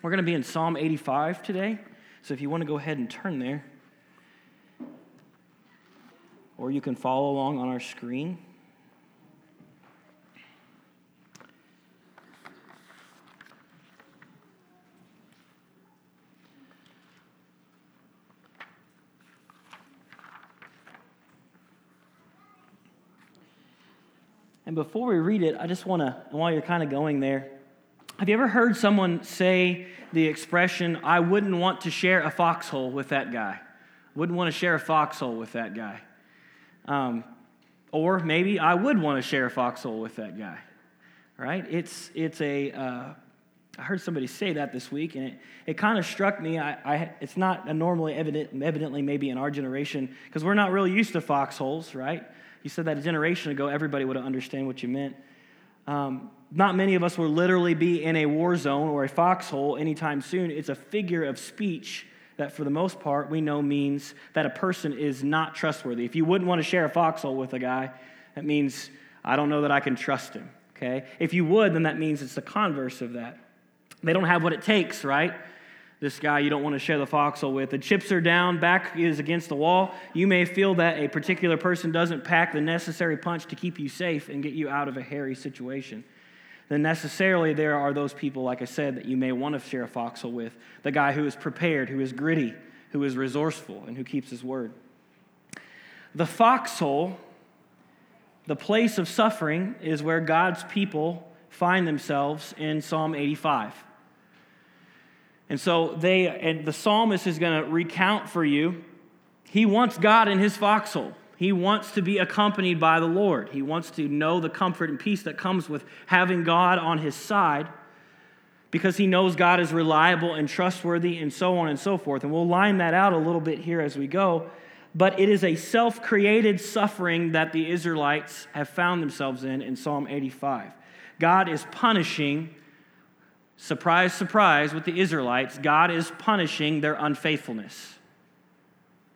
We're going to be in Psalm 85 today. So if you want to go ahead and turn there, or you can follow along on our screen. And before we read it, I just want to, while you're kind of going there, have you ever heard someone say the expression, I wouldn't want to share a foxhole with that guy? Wouldn't want to share a foxhole with that guy. Um, or maybe I would want to share a foxhole with that guy, right? It's, it's a, uh, I heard somebody say that this week, and it, it kind of struck me. I, I, it's not normally evident, evidently maybe in our generation, because we're not really used to foxholes, right? You said that a generation ago, everybody would have understand what you meant. Um, not many of us will literally be in a war zone or a foxhole anytime soon. It's a figure of speech that, for the most part, we know means that a person is not trustworthy. If you wouldn't want to share a foxhole with a guy, that means I don't know that I can trust him. Okay? If you would, then that means it's the converse of that. They don't have what it takes, right? This guy you don't want to share the foxhole with. The chips are down, back is against the wall. You may feel that a particular person doesn't pack the necessary punch to keep you safe and get you out of a hairy situation then necessarily there are those people, like I said, that you may want to share a foxhole with. The guy who is prepared, who is gritty, who is resourceful, and who keeps his word. The foxhole, the place of suffering, is where God's people find themselves in Psalm 85. And so they, and the psalmist is going to recount for you. He wants God in his foxhole. He wants to be accompanied by the Lord. He wants to know the comfort and peace that comes with having God on his side because he knows God is reliable and trustworthy and so on and so forth. And we'll line that out a little bit here as we go. But it is a self created suffering that the Israelites have found themselves in in Psalm 85. God is punishing, surprise, surprise, with the Israelites, God is punishing their unfaithfulness.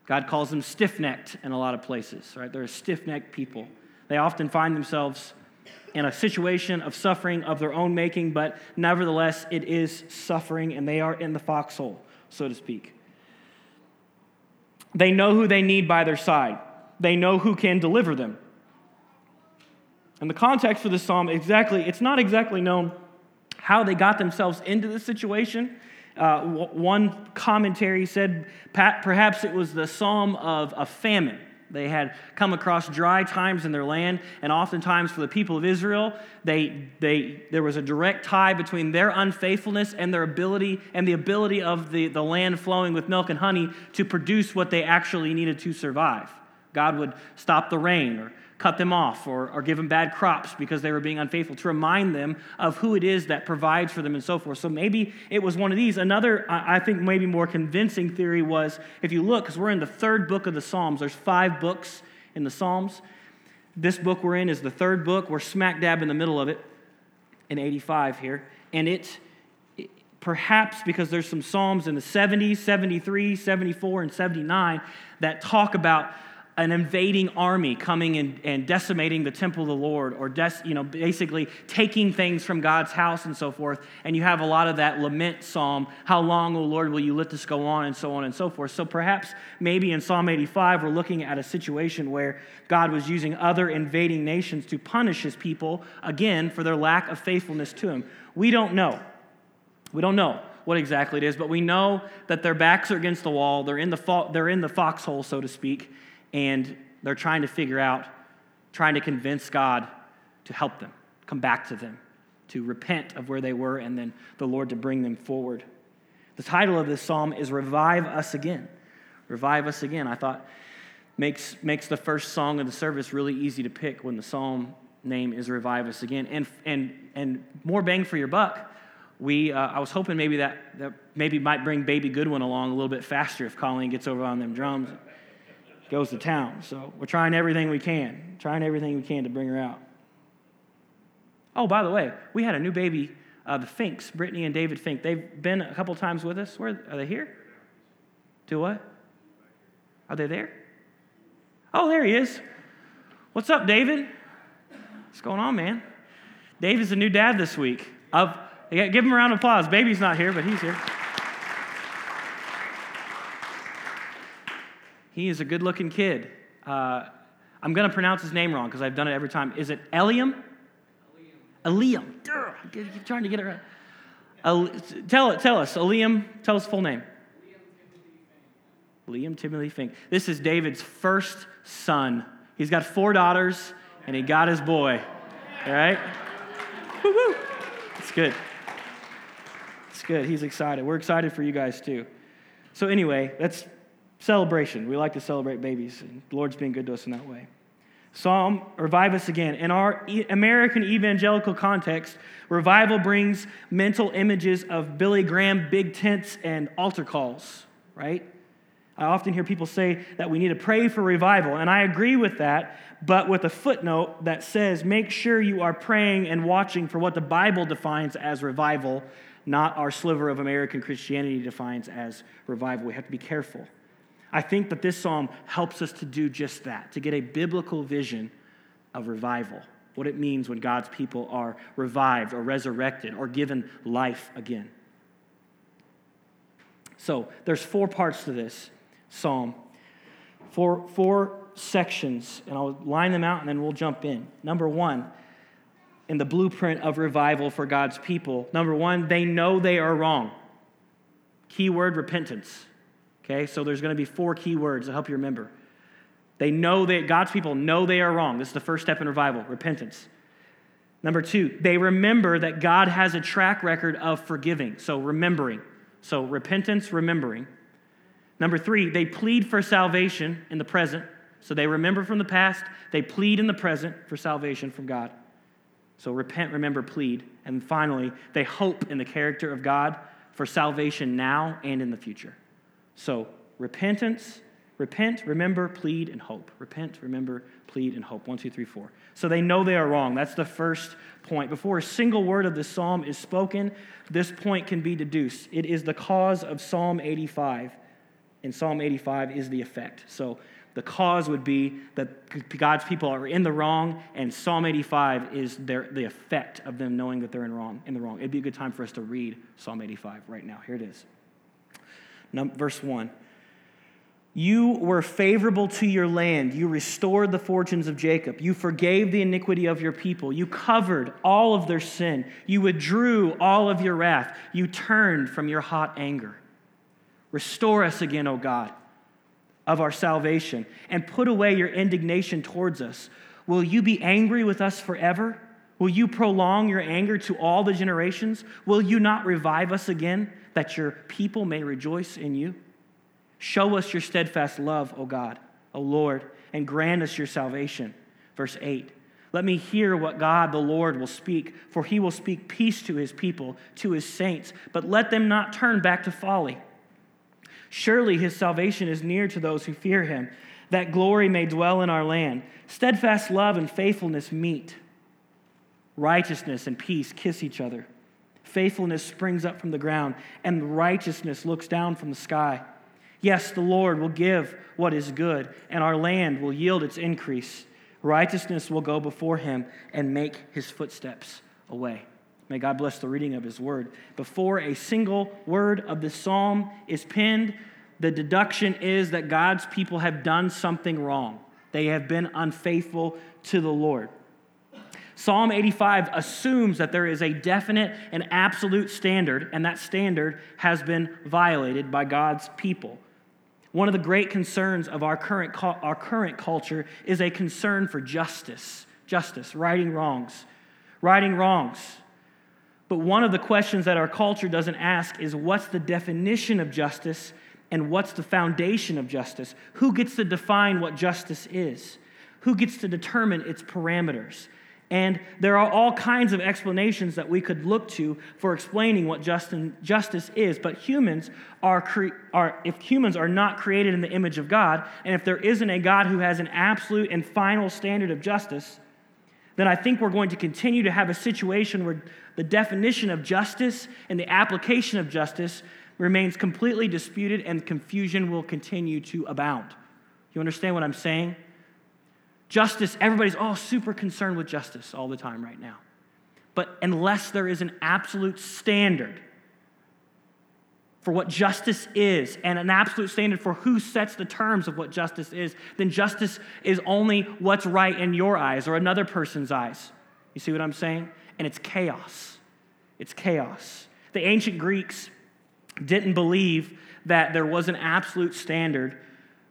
God calls them stiff necked in a lot of places, right? They're stiff necked people. They often find themselves in a situation of suffering of their own making, but nevertheless, it is suffering, and they are in the foxhole, so to speak. They know who they need by their side, they know who can deliver them. And the context for this psalm, exactly, it's not exactly known how they got themselves into this situation. Uh, one commentary said perhaps it was the psalm of a famine. They had come across dry times in their land, and oftentimes for the people of Israel, they, they, there was a direct tie between their unfaithfulness and their ability and the ability of the, the land flowing with milk and honey to produce what they actually needed to survive. God would stop the rain or cut them off or, or give them bad crops because they were being unfaithful, to remind them of who it is that provides for them and so forth. So maybe it was one of these. Another, I think, maybe more convincing theory was if you look, because we're in the third book of the Psalms, there's five books in the Psalms. This book we're in is the third book. We're smack dab in the middle of it in 85 here. And it, perhaps because there's some Psalms in the 70s, 73, 74, and 79 that talk about an invading army coming and, and decimating the temple of the Lord, or des, you know, basically taking things from God's house and so forth. And you have a lot of that lament psalm, How long, O Lord, will you let this go on, and so on and so forth. So perhaps maybe in Psalm 85, we're looking at a situation where God was using other invading nations to punish his people, again, for their lack of faithfulness to him. We don't know. We don't know what exactly it is, but we know that their backs are against the wall. They're in the, fo- they're in the foxhole, so to speak and they're trying to figure out, trying to convince God to help them, come back to them, to repent of where they were, and then the Lord to bring them forward. The title of this psalm is Revive Us Again. Revive Us Again. I thought makes, makes the first song of the service really easy to pick when the psalm name is Revive Us Again. And, and, and more bang for your buck, we, uh, I was hoping maybe that, that maybe might bring Baby Goodwin along a little bit faster if Colleen gets over on them drums goes to town. So we're trying everything we can, trying everything we can to bring her out. Oh, by the way, we had a new baby, uh, the Finks, Brittany and David Fink. They've been a couple times with us. Where are they here? Do what? Are they there? Oh, there he is. What's up, David? What's going on, man? David's a new dad this week. Of Give him a round of applause. Baby's not here, but he's here. He is a good looking kid. Uh, I'm going to pronounce his name wrong because I've done it every time. Is it Eliam? Eliam. Eliam. Trying to get it right. El- tell, it, tell us, Eliam, tell us full name. Liam Timothy Fink. This is David's first son. He's got four daughters, and he got his boy. All right? Woo-hoo. It's good. It's good. He's excited. We're excited for you guys too. So, anyway, that's celebration. We like to celebrate babies, and the Lord's been good to us in that way. Psalm, revive us again. In our American evangelical context, revival brings mental images of Billy Graham big tents and altar calls, right? I often hear people say that we need to pray for revival, and I agree with that, but with a footnote that says make sure you are praying and watching for what the Bible defines as revival, not our sliver of American Christianity defines as revival. We have to be careful. I think that this psalm helps us to do just that, to get a biblical vision of revival, what it means when God's people are revived or resurrected or given life again. So, there's four parts to this psalm. Four, four sections, and I'll line them out and then we'll jump in. Number one, in the blueprint of revival for God's people, number one, they know they are wrong. Keyword repentance. Okay, so there's going to be four key words to help you remember. They know that God's people know they are wrong. This is the first step in revival repentance. Number two, they remember that God has a track record of forgiving. So remembering. So repentance, remembering. Number three, they plead for salvation in the present. So they remember from the past, they plead in the present for salvation from God. So repent, remember, plead. And finally, they hope in the character of God for salvation now and in the future. So repentance, repent, remember, plead, and hope. Repent, remember, plead, and hope. One, two, three, four. So they know they are wrong. That's the first point. Before a single word of the psalm is spoken, this point can be deduced. It is the cause of Psalm 85 and Psalm 85 is the effect. So the cause would be that God's people are in the wrong, and Psalm 85 is their, the effect of them knowing that they're in, wrong, in the wrong. It'd be a good time for us to read Psalm 85 right now. Here it is. Verse 1. You were favorable to your land. You restored the fortunes of Jacob. You forgave the iniquity of your people. You covered all of their sin. You withdrew all of your wrath. You turned from your hot anger. Restore us again, O God, of our salvation, and put away your indignation towards us. Will you be angry with us forever? Will you prolong your anger to all the generations? Will you not revive us again, that your people may rejoice in you? Show us your steadfast love, O God, O Lord, and grant us your salvation. Verse 8. Let me hear what God the Lord will speak, for he will speak peace to his people, to his saints, but let them not turn back to folly. Surely his salvation is near to those who fear him, that glory may dwell in our land. Steadfast love and faithfulness meet. Righteousness and peace kiss each other. Faithfulness springs up from the ground, and righteousness looks down from the sky. Yes, the Lord will give what is good, and our land will yield its increase. Righteousness will go before him and make his footsteps away. May God bless the reading of his word. Before a single word of the psalm is penned, the deduction is that God's people have done something wrong. They have been unfaithful to the Lord. Psalm 85 assumes that there is a definite and absolute standard, and that standard has been violated by God's people. One of the great concerns of our current, our current culture is a concern for justice, justice, righting wrongs, righting wrongs. But one of the questions that our culture doesn't ask is what's the definition of justice and what's the foundation of justice? Who gets to define what justice is? Who gets to determine its parameters? And there are all kinds of explanations that we could look to for explaining what justice is. But humans are, cre- are, if humans are not created in the image of God, and if there isn't a God who has an absolute and final standard of justice, then I think we're going to continue to have a situation where the definition of justice and the application of justice remains completely disputed and confusion will continue to abound. You understand what I'm saying? Justice, everybody's all super concerned with justice all the time right now. But unless there is an absolute standard for what justice is and an absolute standard for who sets the terms of what justice is, then justice is only what's right in your eyes or another person's eyes. You see what I'm saying? And it's chaos. It's chaos. The ancient Greeks didn't believe that there was an absolute standard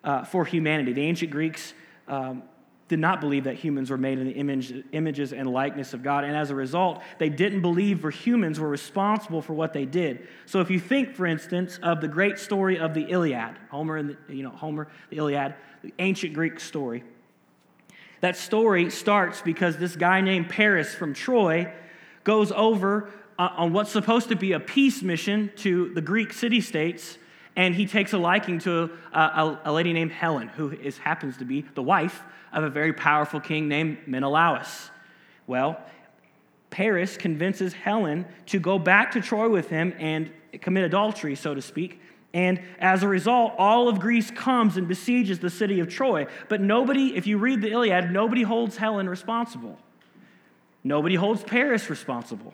uh, for humanity. The ancient Greeks um, did not believe that humans were made in the image, images and likeness of God. And as a result, they didn't believe for humans were responsible for what they did. So if you think, for instance, of the great story of the Iliad, Homer and the, you know, Homer, the Iliad, the ancient Greek story. That story starts because this guy named Paris from Troy goes over uh, on what's supposed to be a peace mission to the Greek city states and he takes a liking to a, a, a lady named Helen, who is, happens to be the wife of a very powerful king named Menelaus. Well, Paris convinces Helen to go back to Troy with him and commit adultery, so to speak. And as a result, all of Greece comes and besieges the city of Troy. But nobody, if you read the Iliad, nobody holds Helen responsible. Nobody holds Paris responsible.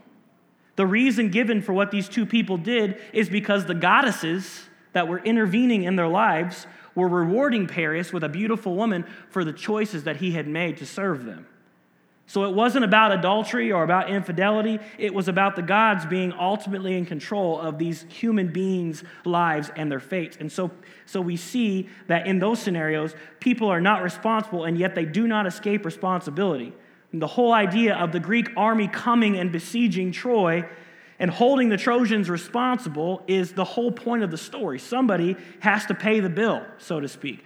The reason given for what these two people did is because the goddesses that were intervening in their lives were rewarding Paris with a beautiful woman for the choices that he had made to serve them. So it wasn't about adultery or about infidelity. It was about the gods being ultimately in control of these human beings' lives and their fates. And so, so we see that in those scenarios, people are not responsible, and yet they do not escape responsibility. And the whole idea of the Greek army coming and besieging Troy and holding the Trojans responsible is the whole point of the story. Somebody has to pay the bill, so to speak.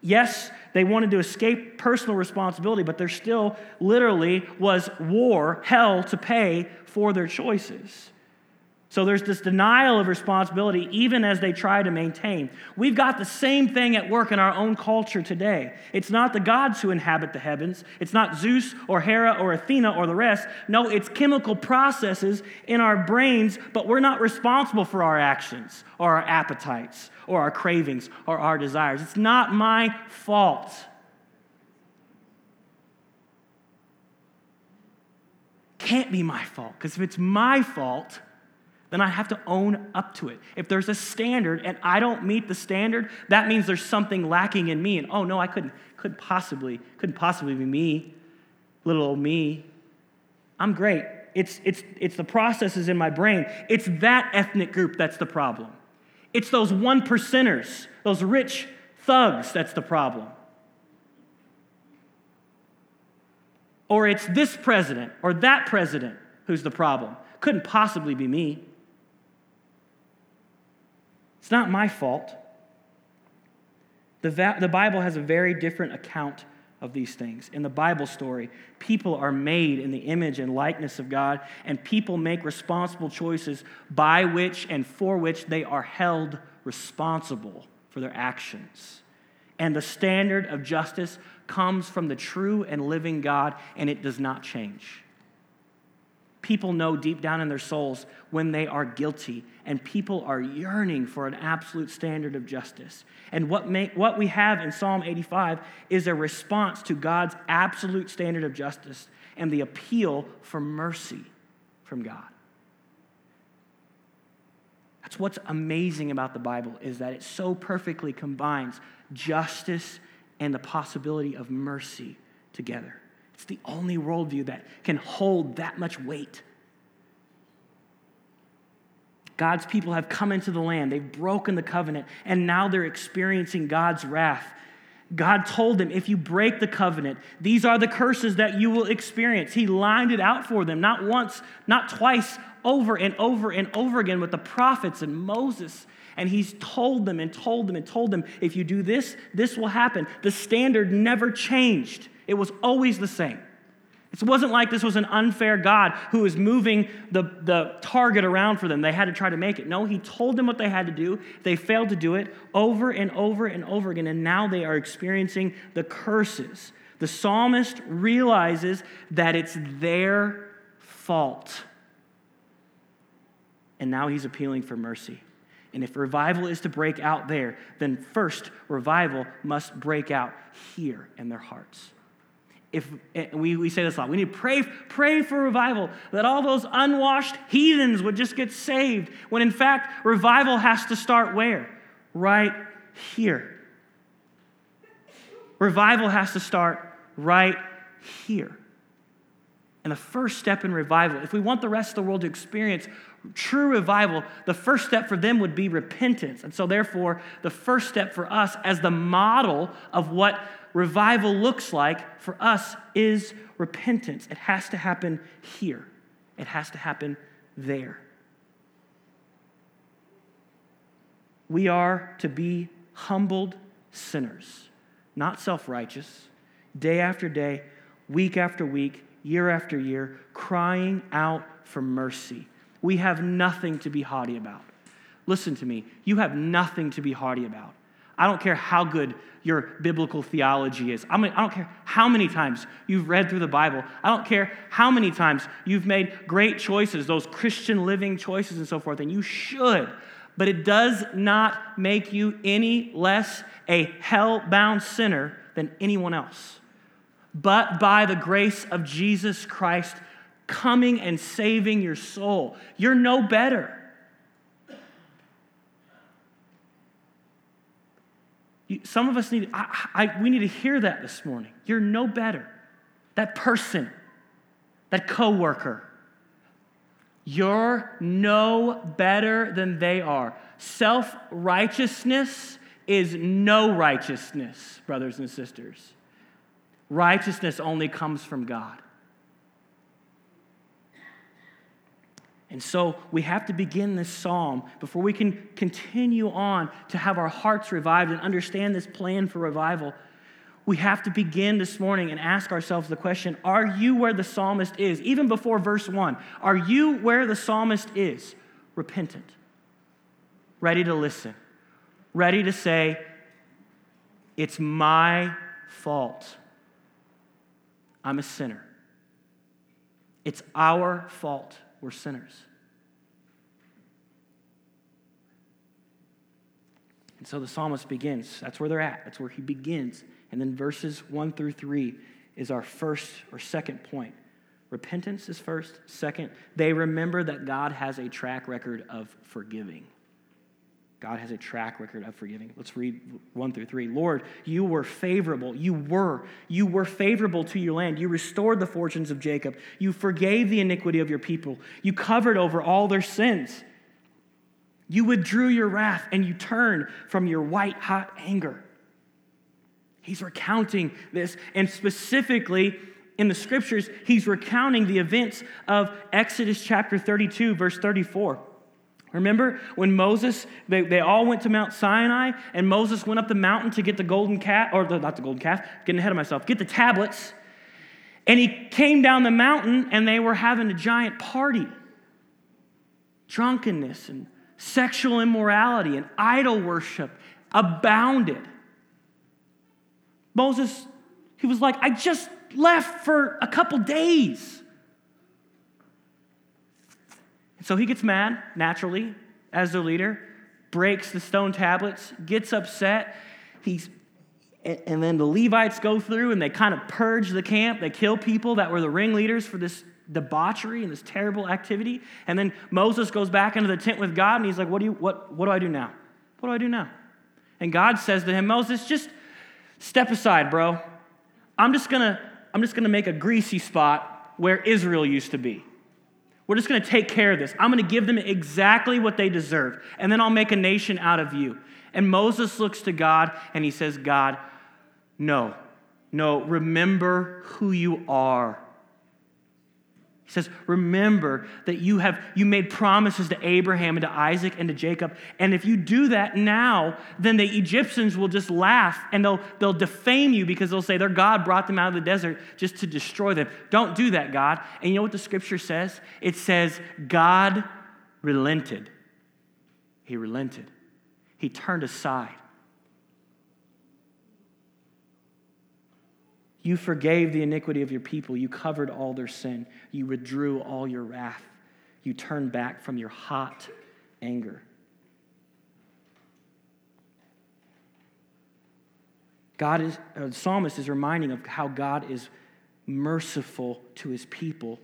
Yes, they wanted to escape personal responsibility, but there still literally was war, hell to pay for their choices. So there's this denial of responsibility even as they try to maintain. We've got the same thing at work in our own culture today. It's not the gods who inhabit the heavens, it's not Zeus or Hera or Athena or the rest. No, it's chemical processes in our brains, but we're not responsible for our actions or our appetites or our cravings or our desires. It's not my fault. Can't be my fault, because if it's my fault, then I have to own up to it. If there's a standard and I don't meet the standard, that means there's something lacking in me. And oh no, I couldn't, couldn't possibly, couldn't possibly be me, little old me. I'm great. It's, it's, it's the processes in my brain. It's that ethnic group that's the problem. It's those one percenters, those rich thugs that's the problem. Or it's this president or that president who's the problem. Couldn't possibly be me. It's not my fault. The, va- the Bible has a very different account of these things. In the Bible story, people are made in the image and likeness of God, and people make responsible choices by which and for which they are held responsible for their actions. And the standard of justice comes from the true and living God, and it does not change. People know deep down in their souls when they are guilty, and people are yearning for an absolute standard of justice. And what, may, what we have in Psalm 85 is a response to God's absolute standard of justice and the appeal for mercy from God. That's what's amazing about the Bible is that it so perfectly combines justice and the possibility of mercy together. It's the only worldview that can hold that much weight. God's people have come into the land, they've broken the covenant, and now they're experiencing God's wrath. God told them, if you break the covenant, these are the curses that you will experience. He lined it out for them, not once, not twice, over and over and over again with the prophets and Moses. And he's told them and told them and told them, if you do this, this will happen. The standard never changed. It was always the same. It wasn't like this was an unfair God who was moving the, the target around for them. They had to try to make it. No, he told them what they had to do. They failed to do it over and over and over again, and now they are experiencing the curses. The psalmist realizes that it's their fault. And now he's appealing for mercy. And if revival is to break out there, then first, revival must break out here in their hearts if eh, we, we say this a lot, we need to pray, pray for revival, that all those unwashed heathens would just get saved, when in fact, revival has to start where? Right here. Revival has to start right here. And the first step in revival, if we want the rest of the world to experience true revival, the first step for them would be repentance. And so, therefore, the first step for us as the model of what revival looks like for us is repentance. It has to happen here, it has to happen there. We are to be humbled sinners, not self righteous, day after day, week after week, year after year, crying out for mercy. We have nothing to be haughty about. Listen to me, you have nothing to be haughty about. I don't care how good your biblical theology is. I, mean, I don't care how many times you've read through the Bible. I don't care how many times you've made great choices, those Christian living choices and so forth, and you should. But it does not make you any less a hell bound sinner than anyone else. But by the grace of Jesus Christ coming and saving your soul, you're no better. Some of us need, I, I, we need to hear that this morning. You're no better. That person, that coworker, you're no better than they are. Self righteousness is no righteousness, brothers and sisters. Righteousness only comes from God. And so we have to begin this psalm before we can continue on to have our hearts revived and understand this plan for revival. We have to begin this morning and ask ourselves the question Are you where the psalmist is? Even before verse 1, are you where the psalmist is? Repentant, ready to listen, ready to say, It's my fault. I'm a sinner. It's our fault. We're sinners. And so the psalmist begins. That's where they're at. That's where he begins. And then verses 1 through 3 is our first or second point. Repentance is first. Second, they remember that God has a track record of forgiving. God has a track record of forgiving. Let's read 1 through 3. Lord, you were favorable. You were. You were favorable to your land. You restored the fortunes of Jacob. You forgave the iniquity of your people. You covered over all their sins. You withdrew your wrath and you turned from your white hot anger. He's recounting this, and specifically in the scriptures, he's recounting the events of Exodus chapter 32, verse 34. Remember when Moses, they, they all went to Mount Sinai, and Moses went up the mountain to get the golden calf, or the, not the golden calf, getting ahead of myself, get the tablets. And he came down the mountain, and they were having a giant party. Drunkenness and sexual immorality and idol worship abounded. Moses, he was like, I just left for a couple days. So he gets mad, naturally, as their leader, breaks the stone tablets, gets upset. He's, and then the Levites go through and they kind of purge the camp. They kill people that were the ringleaders for this debauchery and this terrible activity. And then Moses goes back into the tent with God and he's like, What do, you, what, what do I do now? What do I do now? And God says to him, Moses, just step aside, bro. I'm just gonna, I'm just gonna make a greasy spot where Israel used to be. We're just to take care of this. I'm to give them exactly what they deserve, and then I'll make a nation out of you. And Moses looks to God and he says, God, no, no, remember who you are. He says, Remember that you have you made promises to Abraham and to Isaac and to Jacob. And if you do that now, then the Egyptians will just laugh and they'll, they'll defame you because they'll say their God brought them out of the desert just to destroy them. Don't do that, God. And you know what the scripture says? It says, God relented. He relented. He turned aside. You forgave the iniquity of your people. You covered all their sin. You withdrew all your wrath. You turned back from your hot anger. God is, uh, the psalmist is reminding of how God is merciful to his people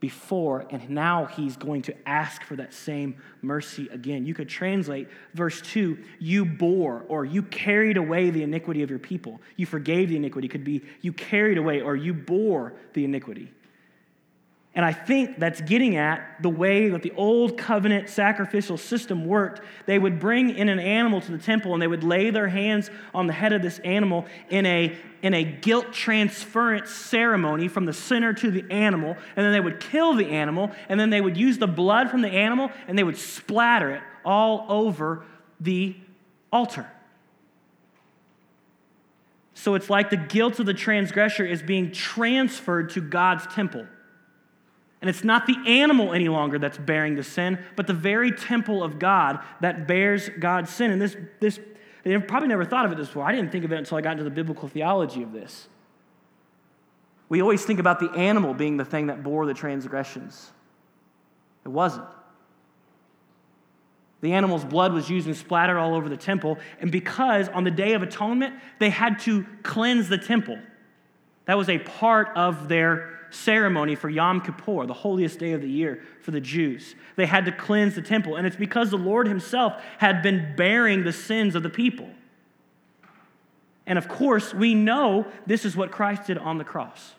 before, and now he's going to ask for that same mercy again. You could translate verse 2 you bore or you carried away the iniquity of your people. You forgave the iniquity, could be you carried away or you bore the iniquity. And I think that's getting at the way that the old covenant sacrificial system worked. They would bring in an animal to the temple and they would lay their hands on the head of this animal in a, in a guilt transference ceremony from the sinner to the animal. And then they would kill the animal and then they would use the blood from the animal and they would splatter it all over the altar. So it's like the guilt of the transgressor is being transferred to God's temple. And it's not the animal any longer that's bearing the sin, but the very temple of God that bears God's sin. And this, this they probably never thought of it this way. I didn't think of it until I got into the biblical theology of this. We always think about the animal being the thing that bore the transgressions. It wasn't. The animal's blood was used and splattered all over the temple, and because on the Day of Atonement, they had to cleanse the temple. That was a part of their ceremony for Yom Kippur, the holiest day of the year for the Jews. They had to cleanse the temple, and it's because the Lord Himself had been bearing the sins of the people. And of course, we know this is what Christ did on the cross.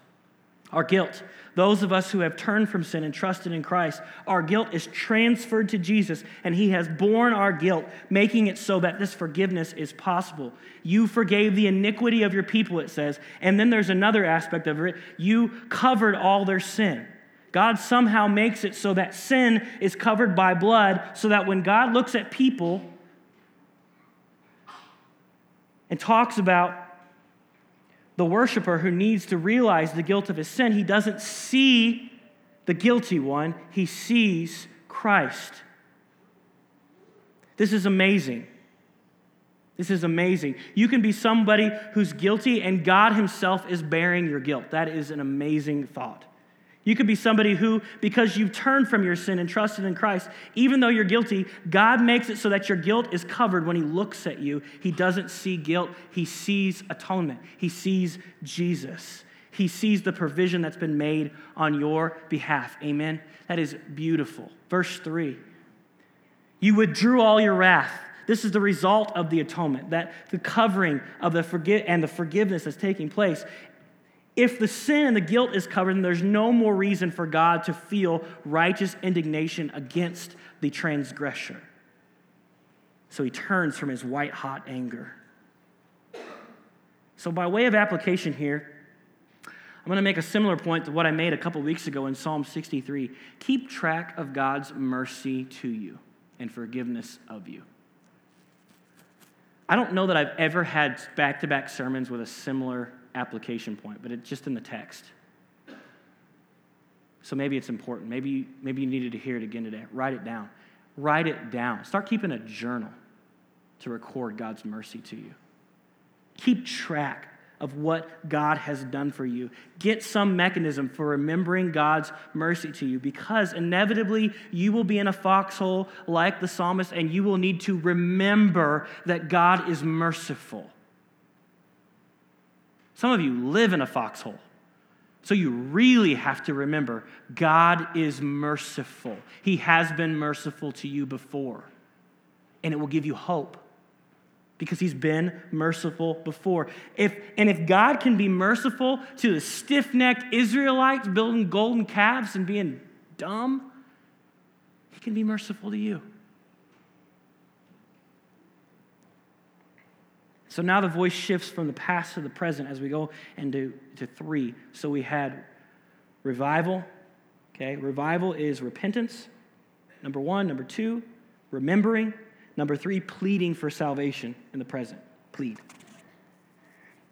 Our guilt, those of us who have turned from sin and trusted in Christ, our guilt is transferred to Jesus, and He has borne our guilt, making it so that this forgiveness is possible. You forgave the iniquity of your people, it says. And then there's another aspect of it you covered all their sin. God somehow makes it so that sin is covered by blood, so that when God looks at people and talks about the worshiper who needs to realize the guilt of his sin, he doesn't see the guilty one, he sees Christ. This is amazing. This is amazing. You can be somebody who's guilty and God Himself is bearing your guilt. That is an amazing thought. You could be somebody who, because you've turned from your sin and trusted in Christ, even though you're guilty, God makes it so that your guilt is covered when He looks at you. He doesn't see guilt, He sees atonement, He sees Jesus. He sees the provision that's been made on your behalf. Amen? That is beautiful. Verse 3 You withdrew all your wrath. This is the result of the atonement, that the covering of the forgive and the forgiveness that's taking place. If the sin and the guilt is covered, then there's no more reason for God to feel righteous indignation against the transgressor. So he turns from his white hot anger. So, by way of application here, I'm going to make a similar point to what I made a couple weeks ago in Psalm 63. Keep track of God's mercy to you and forgiveness of you. I don't know that I've ever had back to back sermons with a similar application point, but it's just in the text. So maybe it's important. Maybe, maybe you needed to hear it again today. Write it down. Write it down. Start keeping a journal to record God's mercy to you. Keep track of what God has done for you. Get some mechanism for remembering God's mercy to you because inevitably you will be in a foxhole like the psalmist and you will need to remember that God is merciful. Some of you live in a foxhole. So you really have to remember God is merciful. He has been merciful to you before. And it will give you hope because he's been merciful before. If, and if God can be merciful to the stiff necked Israelites building golden calves and being dumb, he can be merciful to you. So now the voice shifts from the past to the present as we go into to three. So we had revival. Okay, revival is repentance. Number one. Number two, remembering. Number three, pleading for salvation in the present. Plead.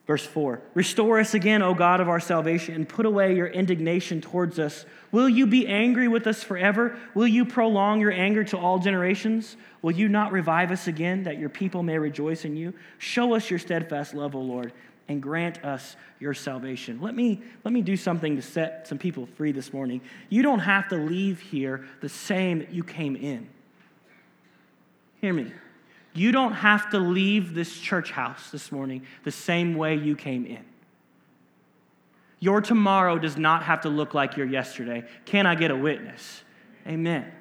Verse 4 Restore us again, O God of our salvation, and put away your indignation towards us. Will you be angry with us forever? Will you prolong your anger to all generations? Will you not revive us again, that your people may rejoice in you? Show us your steadfast love, O Lord, and grant us your salvation. Let me, let me do something to set some people free this morning. You don't have to leave here the same that you came in. Hear me. You don't have to leave this church house this morning the same way you came in. Your tomorrow does not have to look like your yesterday. Can I get a witness? Amen.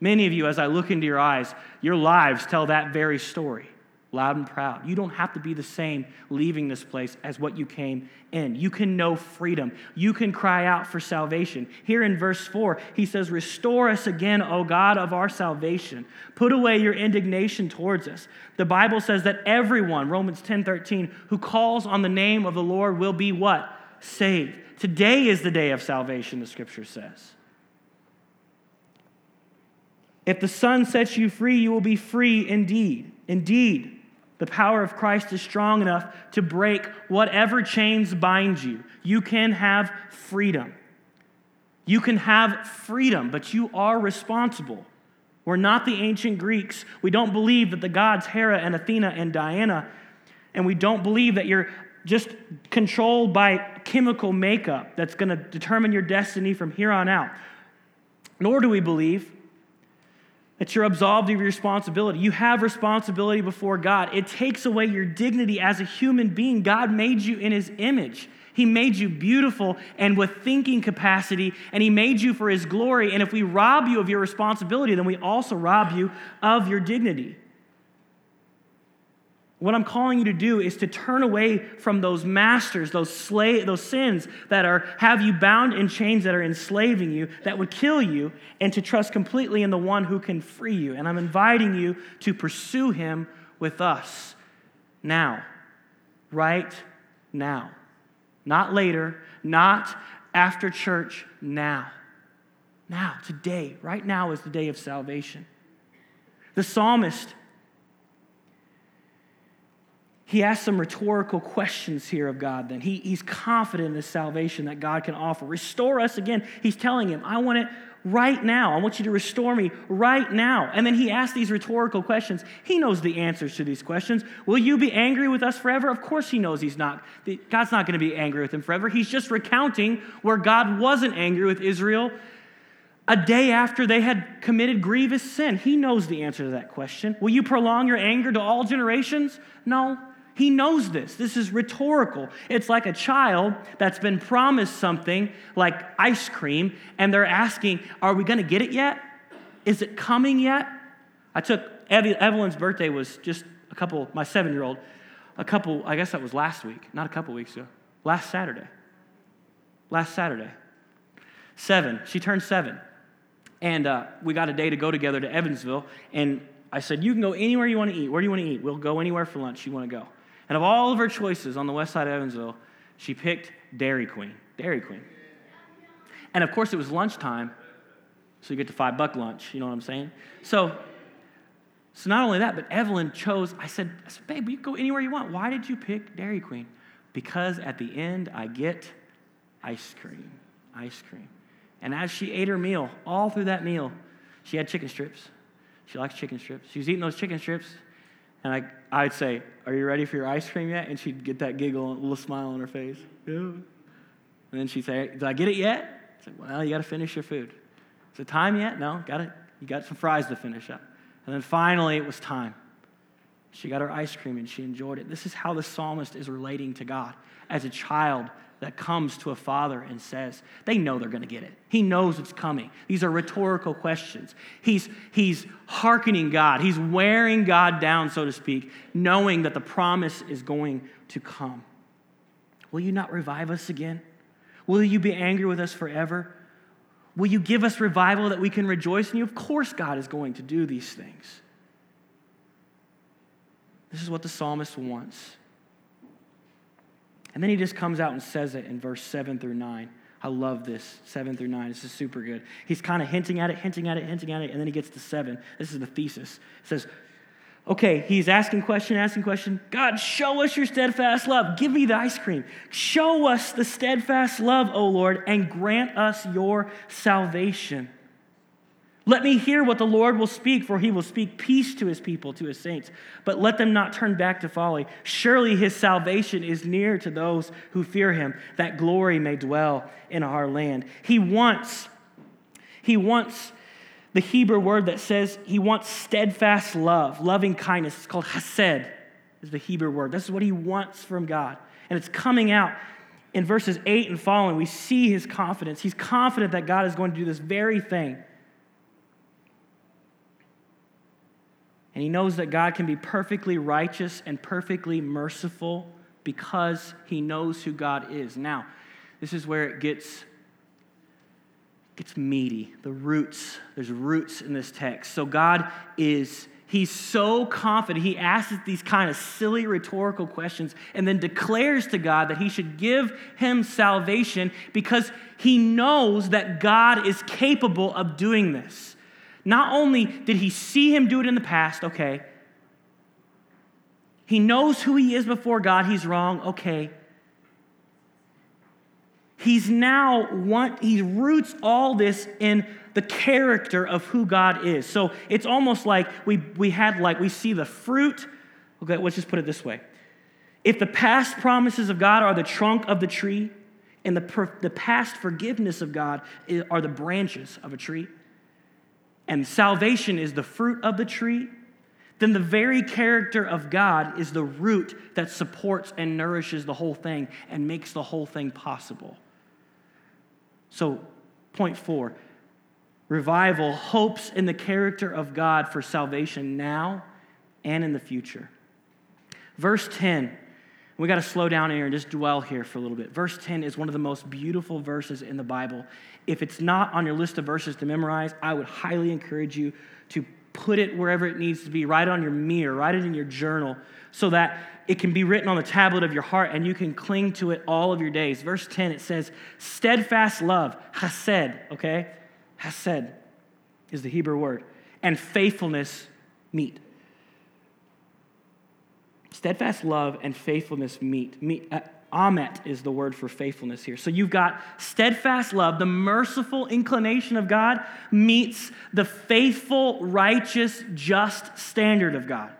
Many of you, as I look into your eyes, your lives tell that very story loud and proud. You don't have to be the same leaving this place as what you came in. You can know freedom. You can cry out for salvation. Here in verse 4, he says, Restore us again, O God of our salvation. Put away your indignation towards us. The Bible says that everyone, Romans 10 13, who calls on the name of the Lord will be what? Saved. Today is the day of salvation, the scripture says. If the Son sets you free, you will be free indeed. Indeed, the power of Christ is strong enough to break whatever chains bind you. You can have freedom. You can have freedom, but you are responsible. We're not the ancient Greeks. We don't believe that the gods Hera and Athena and Diana, and we don't believe that you're just controlled by chemical makeup that's going to determine your destiny from here on out. Nor do we believe that you're absolved of your responsibility. You have responsibility before God. It takes away your dignity as a human being. God made you in his image. He made you beautiful and with thinking capacity, and He made you for His glory. And if we rob you of your responsibility, then we also rob you of your dignity. What I'm calling you to do is to turn away from those masters, those slave, those sins that are have you bound in chains that are enslaving you, that would kill you, and to trust completely in the one who can free you. And I'm inviting you to pursue him with us now. Right now. Not later, not after church, now. Now, today, right now is the day of salvation. The psalmist he asks some rhetorical questions here of God then. He, he's confident in the salvation that God can offer. Restore us again. He's telling him, I want it right now. I want you to restore me right now. And then he asks these rhetorical questions. He knows the answers to these questions. Will you be angry with us forever? Of course he knows he's not. God's not going to be angry with him forever. He's just recounting where God wasn't angry with Israel a day after they had committed grievous sin. He knows the answer to that question. Will you prolong your anger to all generations? No. He knows this. This is rhetorical. It's like a child that's been promised something like ice cream, and they're asking, Are we going to get it yet? Is it coming yet? I took Evelyn's birthday was just a couple, my seven year old, a couple, I guess that was last week, not a couple weeks ago, last Saturday. Last Saturday. Seven. She turned seven. And uh, we got a day to go together to Evansville. And I said, You can go anywhere you want to eat. Where do you want to eat? We'll go anywhere for lunch you want to go. And of all of her choices on the west side of Evansville, she picked Dairy Queen. Dairy Queen. And of course, it was lunchtime, so you get the five buck lunch. You know what I'm saying? So, so not only that, but Evelyn chose. I said, I said, babe, you go anywhere you want. Why did you pick Dairy Queen? Because at the end, I get ice cream. Ice cream. And as she ate her meal, all through that meal, she had chicken strips. She likes chicken strips. She was eating those chicken strips, and I, I'd say, Are you ready for your ice cream yet? And she'd get that giggle, a little smile on her face. Yeah. And then she'd say, Did I get it yet? I said, Well, you got to finish your food. Is it time yet? No, got it. You got some fries to finish up. And then finally, it was time. She got her ice cream and she enjoyed it. This is how the psalmist is relating to God as a child that comes to a father and says, they know they're going to get it. He knows it's coming. These are rhetorical questions. He's, he's hearkening God, he's wearing God down, so to speak, knowing that the promise is going to come. Will you not revive us again? Will you be angry with us forever? Will you give us revival that we can rejoice in you? Of course, God is going to do these things. This is what the psalmist wants. And then he just comes out and says it in verse 7 through 9. I love this, 7 through 9. This is super good. He's kind of hinting at it, hinting at it, hinting at it, and then he gets to 7. This is the thesis. It says, okay, he's asking question, asking question. God, show us your steadfast love. Give me the ice cream. Show us the steadfast love, O Lord, and grant us your salvation. Let me hear what the Lord will speak, for he will speak peace to his people, to his saints. But let them not turn back to folly. Surely his salvation is near to those who fear him, that glory may dwell in our land. He wants, he wants the Hebrew word that says he wants steadfast love, loving kindness. It's called hesed, is the Hebrew word. This is what he wants from God. And it's coming out in verses 8 and following, we see his confidence. He's confident that God is going to do this very thing. And he knows that God can be perfectly righteous and perfectly merciful because he knows who God is. Now, this is where it gets gets meaty. The roots, there's roots in this text. So God is he's so confident. He asks these kind of silly rhetorical questions and then declares to God that he should give him salvation because he knows that God is capable of doing this. Not only did he see him do it in the past, okay. He knows who he is before God, he's wrong, okay. He's now want he roots all this in the character of who God is. So it's almost like we we had like we see the fruit. Okay, let's just put it this way. If the past promises of God are the trunk of the tree, and the, the past forgiveness of God eh, are the branches of a tree, and salvation is the fruit of the tree, then the very character of God is the root that supports and nourishes the whole thing and makes the whole thing possible. So, point four revival hopes in the character of God for salvation now and in the future. Verse 10 we got to slow down here and just dwell here for a little bit. Verse 10 is one of the most beautiful verses in the Bible. If it's not on your list of verses to memorize, I would highly encourage you to put it wherever it needs to be, write it on your mirror, write it in your journal, so that it can be written on the tablet of your heart and you can cling to it all of your days. Verse 10, it says, steadfast love, hesed, okay? Hesed is the Hebrew word, and faithfulness meet. Steadfast love and faithfulness meet. meet uh, Amet is the word for faithfulness here. So you've got steadfast love, the merciful inclination of God meets the faithful, righteous, just standard of God.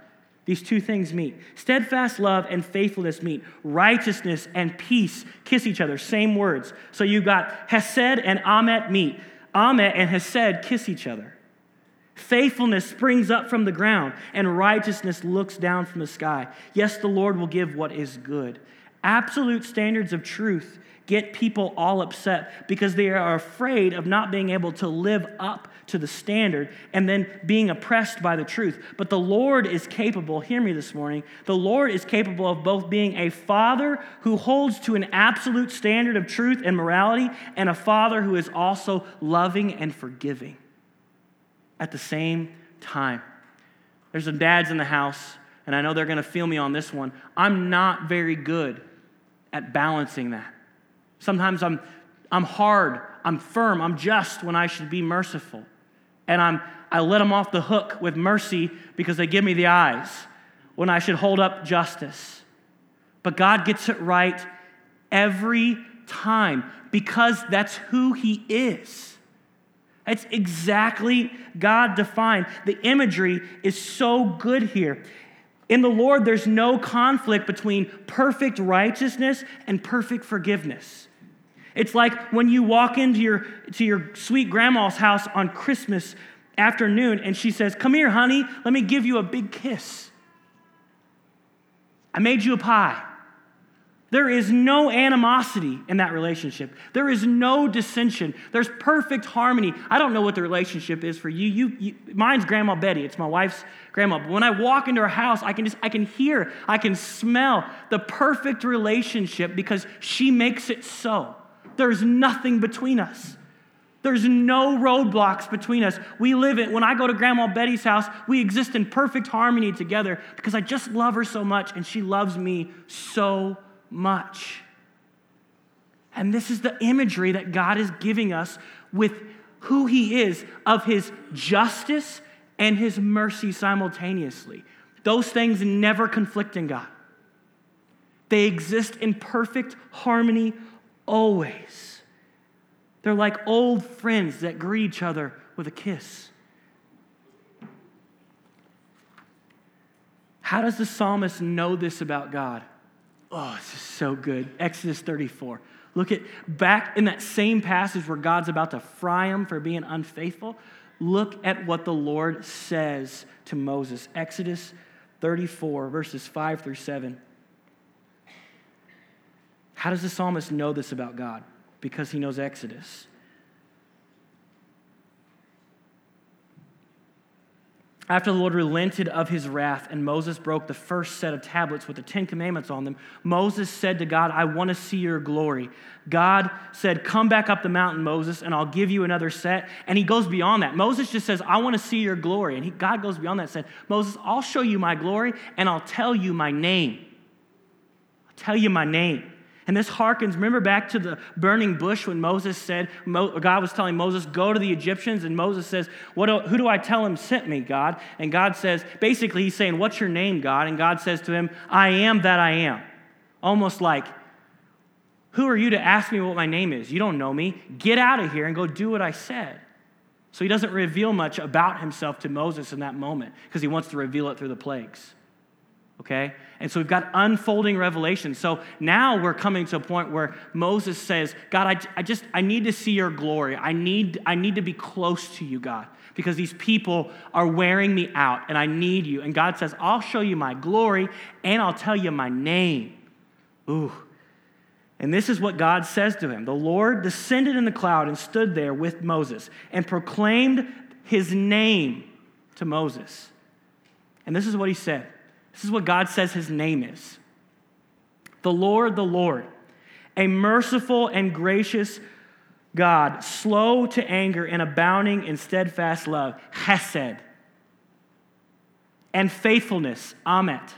These two things meet. Steadfast love and faithfulness meet. Righteousness and peace kiss each other, same words. So you've got Hesed and Amet meet. Amet and Hesed kiss each other. Faithfulness springs up from the ground, and righteousness looks down from the sky. Yes, the Lord will give what is good. Absolute standards of truth get people all upset because they are afraid of not being able to live up to the standard and then being oppressed by the truth. But the Lord is capable, hear me this morning, the Lord is capable of both being a father who holds to an absolute standard of truth and morality and a father who is also loving and forgiving at the same time. There's some dads in the house, and I know they're going to feel me on this one. I'm not very good at balancing that. Sometimes I'm, I'm hard, I'm firm, I'm just when I should be merciful. And I'm, I let them off the hook with mercy because they give me the eyes when I should hold up justice. But God gets it right every time because that's who He is. That's exactly God defined. The imagery is so good here. In the Lord, there's no conflict between perfect righteousness and perfect forgiveness. It's like when you walk into your, to your sweet grandma's house on Christmas afternoon and she says, Come here, honey, let me give you a big kiss. I made you a pie. There is no animosity in that relationship. There is no dissension. There's perfect harmony. I don't know what the relationship is for you. you, you mine's Grandma Betty. It's my wife's grandma. But when I walk into her house, I can just I can hear, I can smell the perfect relationship because she makes it so. There's nothing between us. There's no roadblocks between us. We live it. When I go to Grandma Betty's house, we exist in perfect harmony together because I just love her so much and she loves me so much. And this is the imagery that God is giving us with who He is, of His justice and His mercy simultaneously. Those things never conflict in God, they exist in perfect harmony always. They're like old friends that greet each other with a kiss. How does the psalmist know this about God? Oh, this is so good. Exodus 34. Look at back in that same passage where God's about to fry him for being unfaithful. Look at what the Lord says to Moses. Exodus 34, verses 5 through 7. How does the psalmist know this about God? Because he knows Exodus. After the Lord relented of his wrath and Moses broke the first set of tablets with the Ten Commandments on them, Moses said to God, I want to see your glory. God said, Come back up the mountain, Moses, and I'll give you another set. And he goes beyond that. Moses just says, I want to see your glory. And he, God goes beyond that and said, Moses, I'll show you my glory and I'll tell you my name. I'll tell you my name. And this harkens, remember back to the burning bush when Moses said, God was telling Moses, go to the Egyptians. And Moses says, what Who do I tell him sent me, God? And God says, basically, he's saying, What's your name, God? And God says to him, I am that I am. Almost like, Who are you to ask me what my name is? You don't know me. Get out of here and go do what I said. So he doesn't reveal much about himself to Moses in that moment because he wants to reveal it through the plagues okay? And so we've got unfolding revelation. So now we're coming to a point where Moses says, God, I, I just, I need to see your glory. I need, I need to be close to you, God, because these people are wearing me out and I need you. And God says, I'll show you my glory and I'll tell you my name. Ooh. And this is what God says to him The Lord descended in the cloud and stood there with Moses and proclaimed his name to Moses. And this is what he said this is what God says his name is. The Lord, the Lord, a merciful and gracious God, slow to anger and abounding in steadfast love, Hesed, and faithfulness, Amet,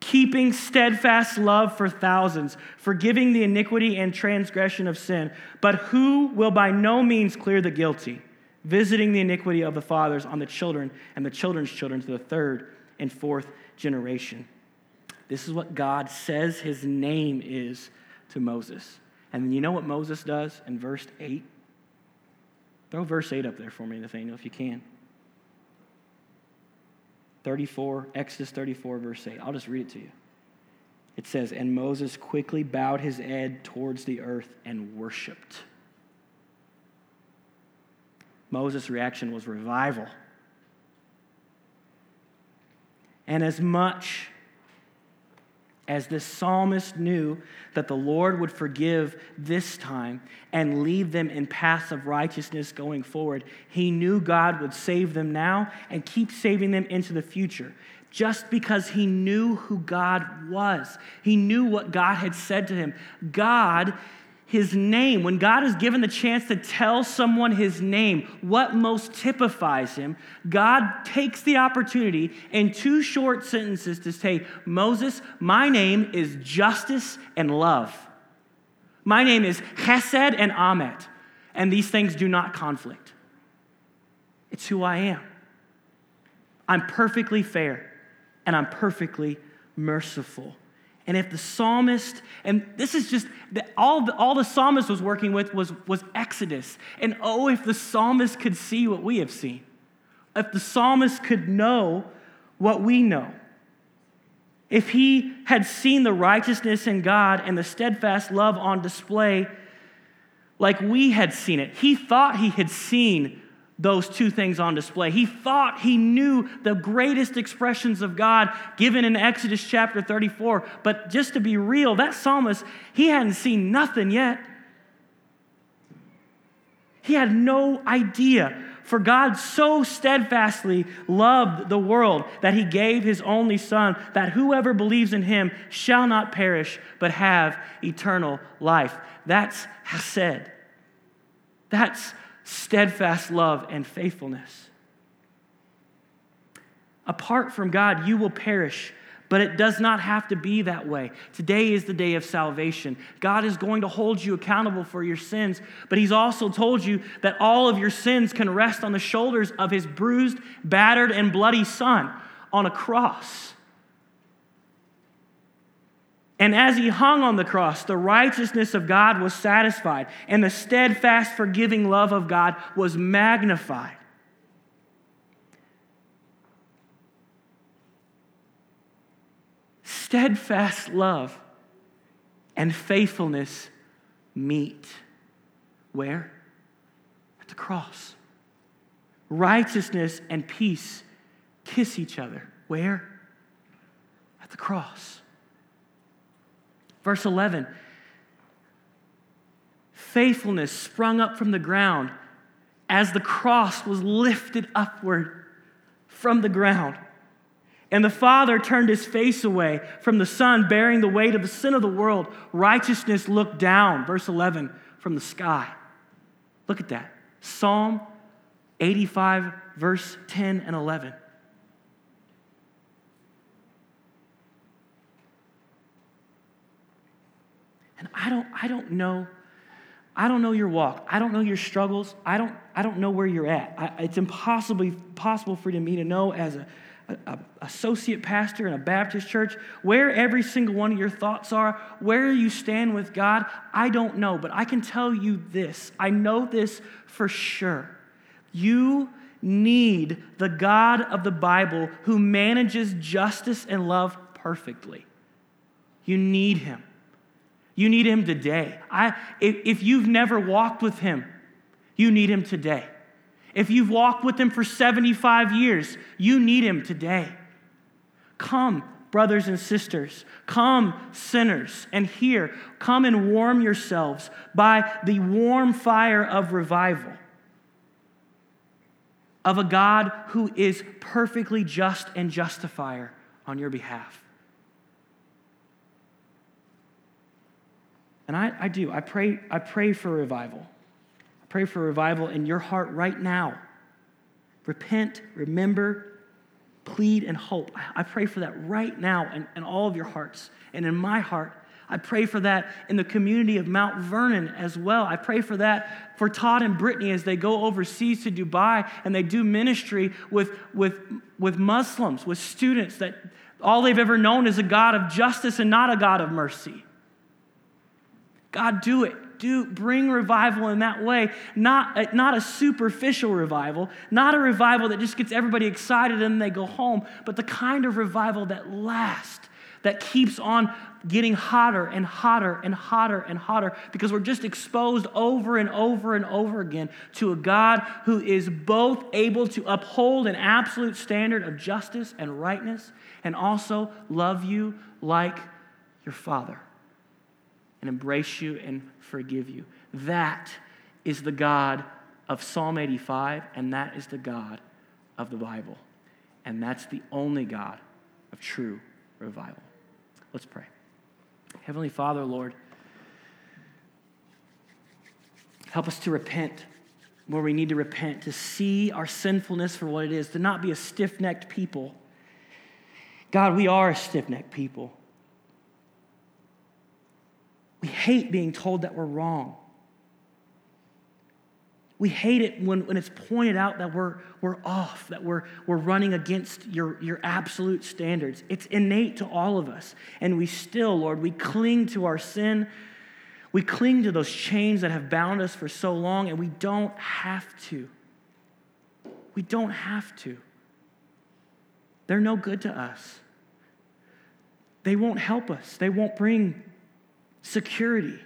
keeping steadfast love for thousands, forgiving the iniquity and transgression of sin, but who will by no means clear the guilty, visiting the iniquity of the fathers on the children and the children's children to the third and fourth generation. This is what God says his name is to Moses. And you know what Moses does in verse 8? Throw verse 8 up there for me, Nathaniel, if you can. 34, Exodus 34, verse 8. I'll just read it to you. It says, And Moses quickly bowed his head towards the earth and worshiped. Moses' reaction was revival. And as much as this psalmist knew that the Lord would forgive this time and lead them in paths of righteousness going forward, he knew God would save them now and keep saving them into the future. Just because he knew who God was, he knew what God had said to him. God his name, when God is given the chance to tell someone his name, what most typifies him, God takes the opportunity in two short sentences to say, Moses, my name is justice and love. My name is Chesed and Amet, and these things do not conflict. It's who I am. I'm perfectly fair, and I'm perfectly merciful. And if the psalmist, and this is just, all the, all the psalmist was working with was, was Exodus. And oh, if the psalmist could see what we have seen, if the psalmist could know what we know, if he had seen the righteousness in God and the steadfast love on display like we had seen it, he thought he had seen those two things on display. He thought he knew the greatest expressions of God given in Exodus chapter 34. But just to be real, that psalmist, he hadn't seen nothing yet. He had no idea. For God so steadfastly loved the world that he gave his only Son, that whoever believes in him shall not perish, but have eternal life. That's Hesed. That's steadfast love and faithfulness. Apart from God, you will perish, but it does not have to be that way. Today is the day of salvation. God is going to hold you accountable for your sins, but He's also told you that all of your sins can rest on the shoulders of His bruised, battered, and bloody Son on a cross. And as he hung on the cross, the righteousness of God was satisfied, and the steadfast, forgiving love of God was magnified. Steadfast love and faithfulness meet. Where? At the cross. Righteousness and peace kiss each other. Where? At the cross. Verse 11 faithfulness sprung up from the ground as the cross was lifted upward from the ground. And the Father turned his face away from the Son, bearing the weight of the sin of the world. Righteousness looked down, verse 11, from the sky. Look at that. Psalm 85, verse 10 and 11. And I don't, I don't know I don't know your walk. I don't know your struggles. I don't, I don't know where you're at. I, it's impossible possible for me to know as a, a, associate pastor in a Baptist church where every single one of your thoughts are, where you stand with God. I don't know, but I can tell you this. I know this for sure. You need the God of the Bible who manages justice and love perfectly. You need him. You need him today. I, if, if you've never walked with him, you need him today. If you've walked with him for 75 years, you need him today. Come, brothers and sisters. Come, sinners, and hear. Come and warm yourselves by the warm fire of revival of a God who is perfectly just and justifier on your behalf. And I, I do. I pray, I pray for revival. I pray for revival in your heart right now. Repent, remember, plead, and hope. I pray for that right now in, in all of your hearts and in my heart. I pray for that in the community of Mount Vernon as well. I pray for that for Todd and Brittany as they go overseas to Dubai and they do ministry with, with, with Muslims, with students that all they've ever known is a God of justice and not a God of mercy. God, do it. Do bring revival in that way, not, not a superficial revival, not a revival that just gets everybody excited and they go home, but the kind of revival that lasts, that keeps on getting hotter and hotter and hotter and hotter because we're just exposed over and over and over again to a God who is both able to uphold an absolute standard of justice and rightness and also love you like your Father and embrace you and forgive you. That is the God of Psalm 85, and that is the God of the Bible. And that's the only God of true revival. Let's pray. Heavenly Father, Lord, help us to repent where we need to repent, to see our sinfulness for what it is, to not be a stiff necked people. God, we are a stiff necked people. We hate being told that we're wrong. We hate it when, when it's pointed out that we're, we're off, that we're, we're running against your, your absolute standards. It's innate to all of us. And we still, Lord, we cling to our sin. We cling to those chains that have bound us for so long, and we don't have to. We don't have to. They're no good to us. They won't help us, they won't bring security.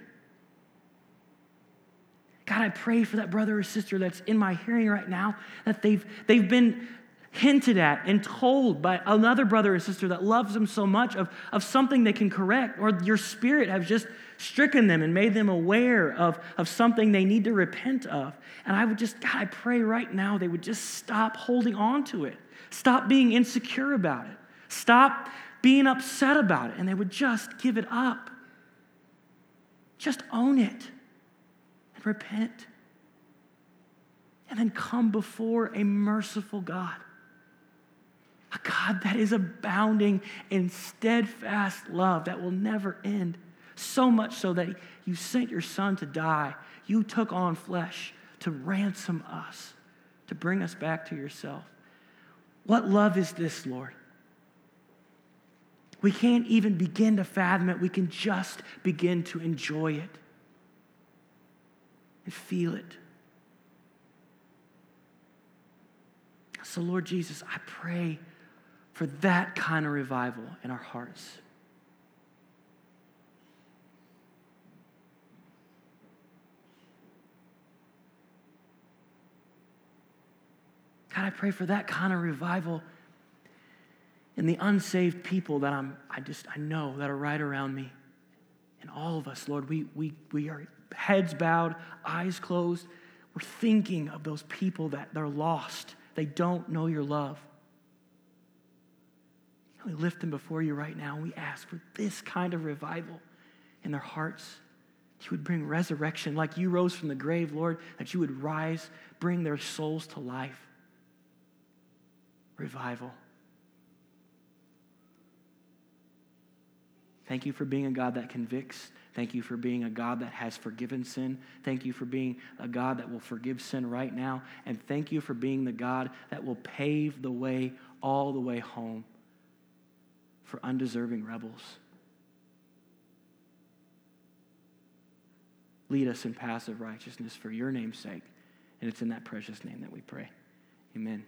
God, I pray for that brother or sister that's in my hearing right now that they've, they've been hinted at and told by another brother or sister that loves them so much of, of something they can correct, or your spirit has just stricken them and made them aware of, of something they need to repent of. And I would just, God, I pray right now they would just stop holding on to it, stop being insecure about it, stop being upset about it, and they would just give it up. Just own it and repent. And then come before a merciful God. A God that is abounding in steadfast love that will never end. So much so that you sent your son to die. You took on flesh to ransom us, to bring us back to yourself. What love is this, Lord? We can't even begin to fathom it. We can just begin to enjoy it and feel it. So, Lord Jesus, I pray for that kind of revival in our hearts. God, I pray for that kind of revival and the unsaved people that I'm, I just, I know that are right around me. And all of us, Lord, we, we, we are heads bowed, eyes closed. We're thinking of those people that they're lost. They don't know your love. We lift them before you right now and we ask for this kind of revival in their hearts. You would bring resurrection like you rose from the grave, Lord, that you would rise, bring their souls to life. Revival. Thank you for being a God that convicts. Thank you for being a God that has forgiven sin. Thank you for being a God that will forgive sin right now. And thank you for being the God that will pave the way all the way home for undeserving rebels. Lead us in paths of righteousness for your name's sake. And it's in that precious name that we pray. Amen.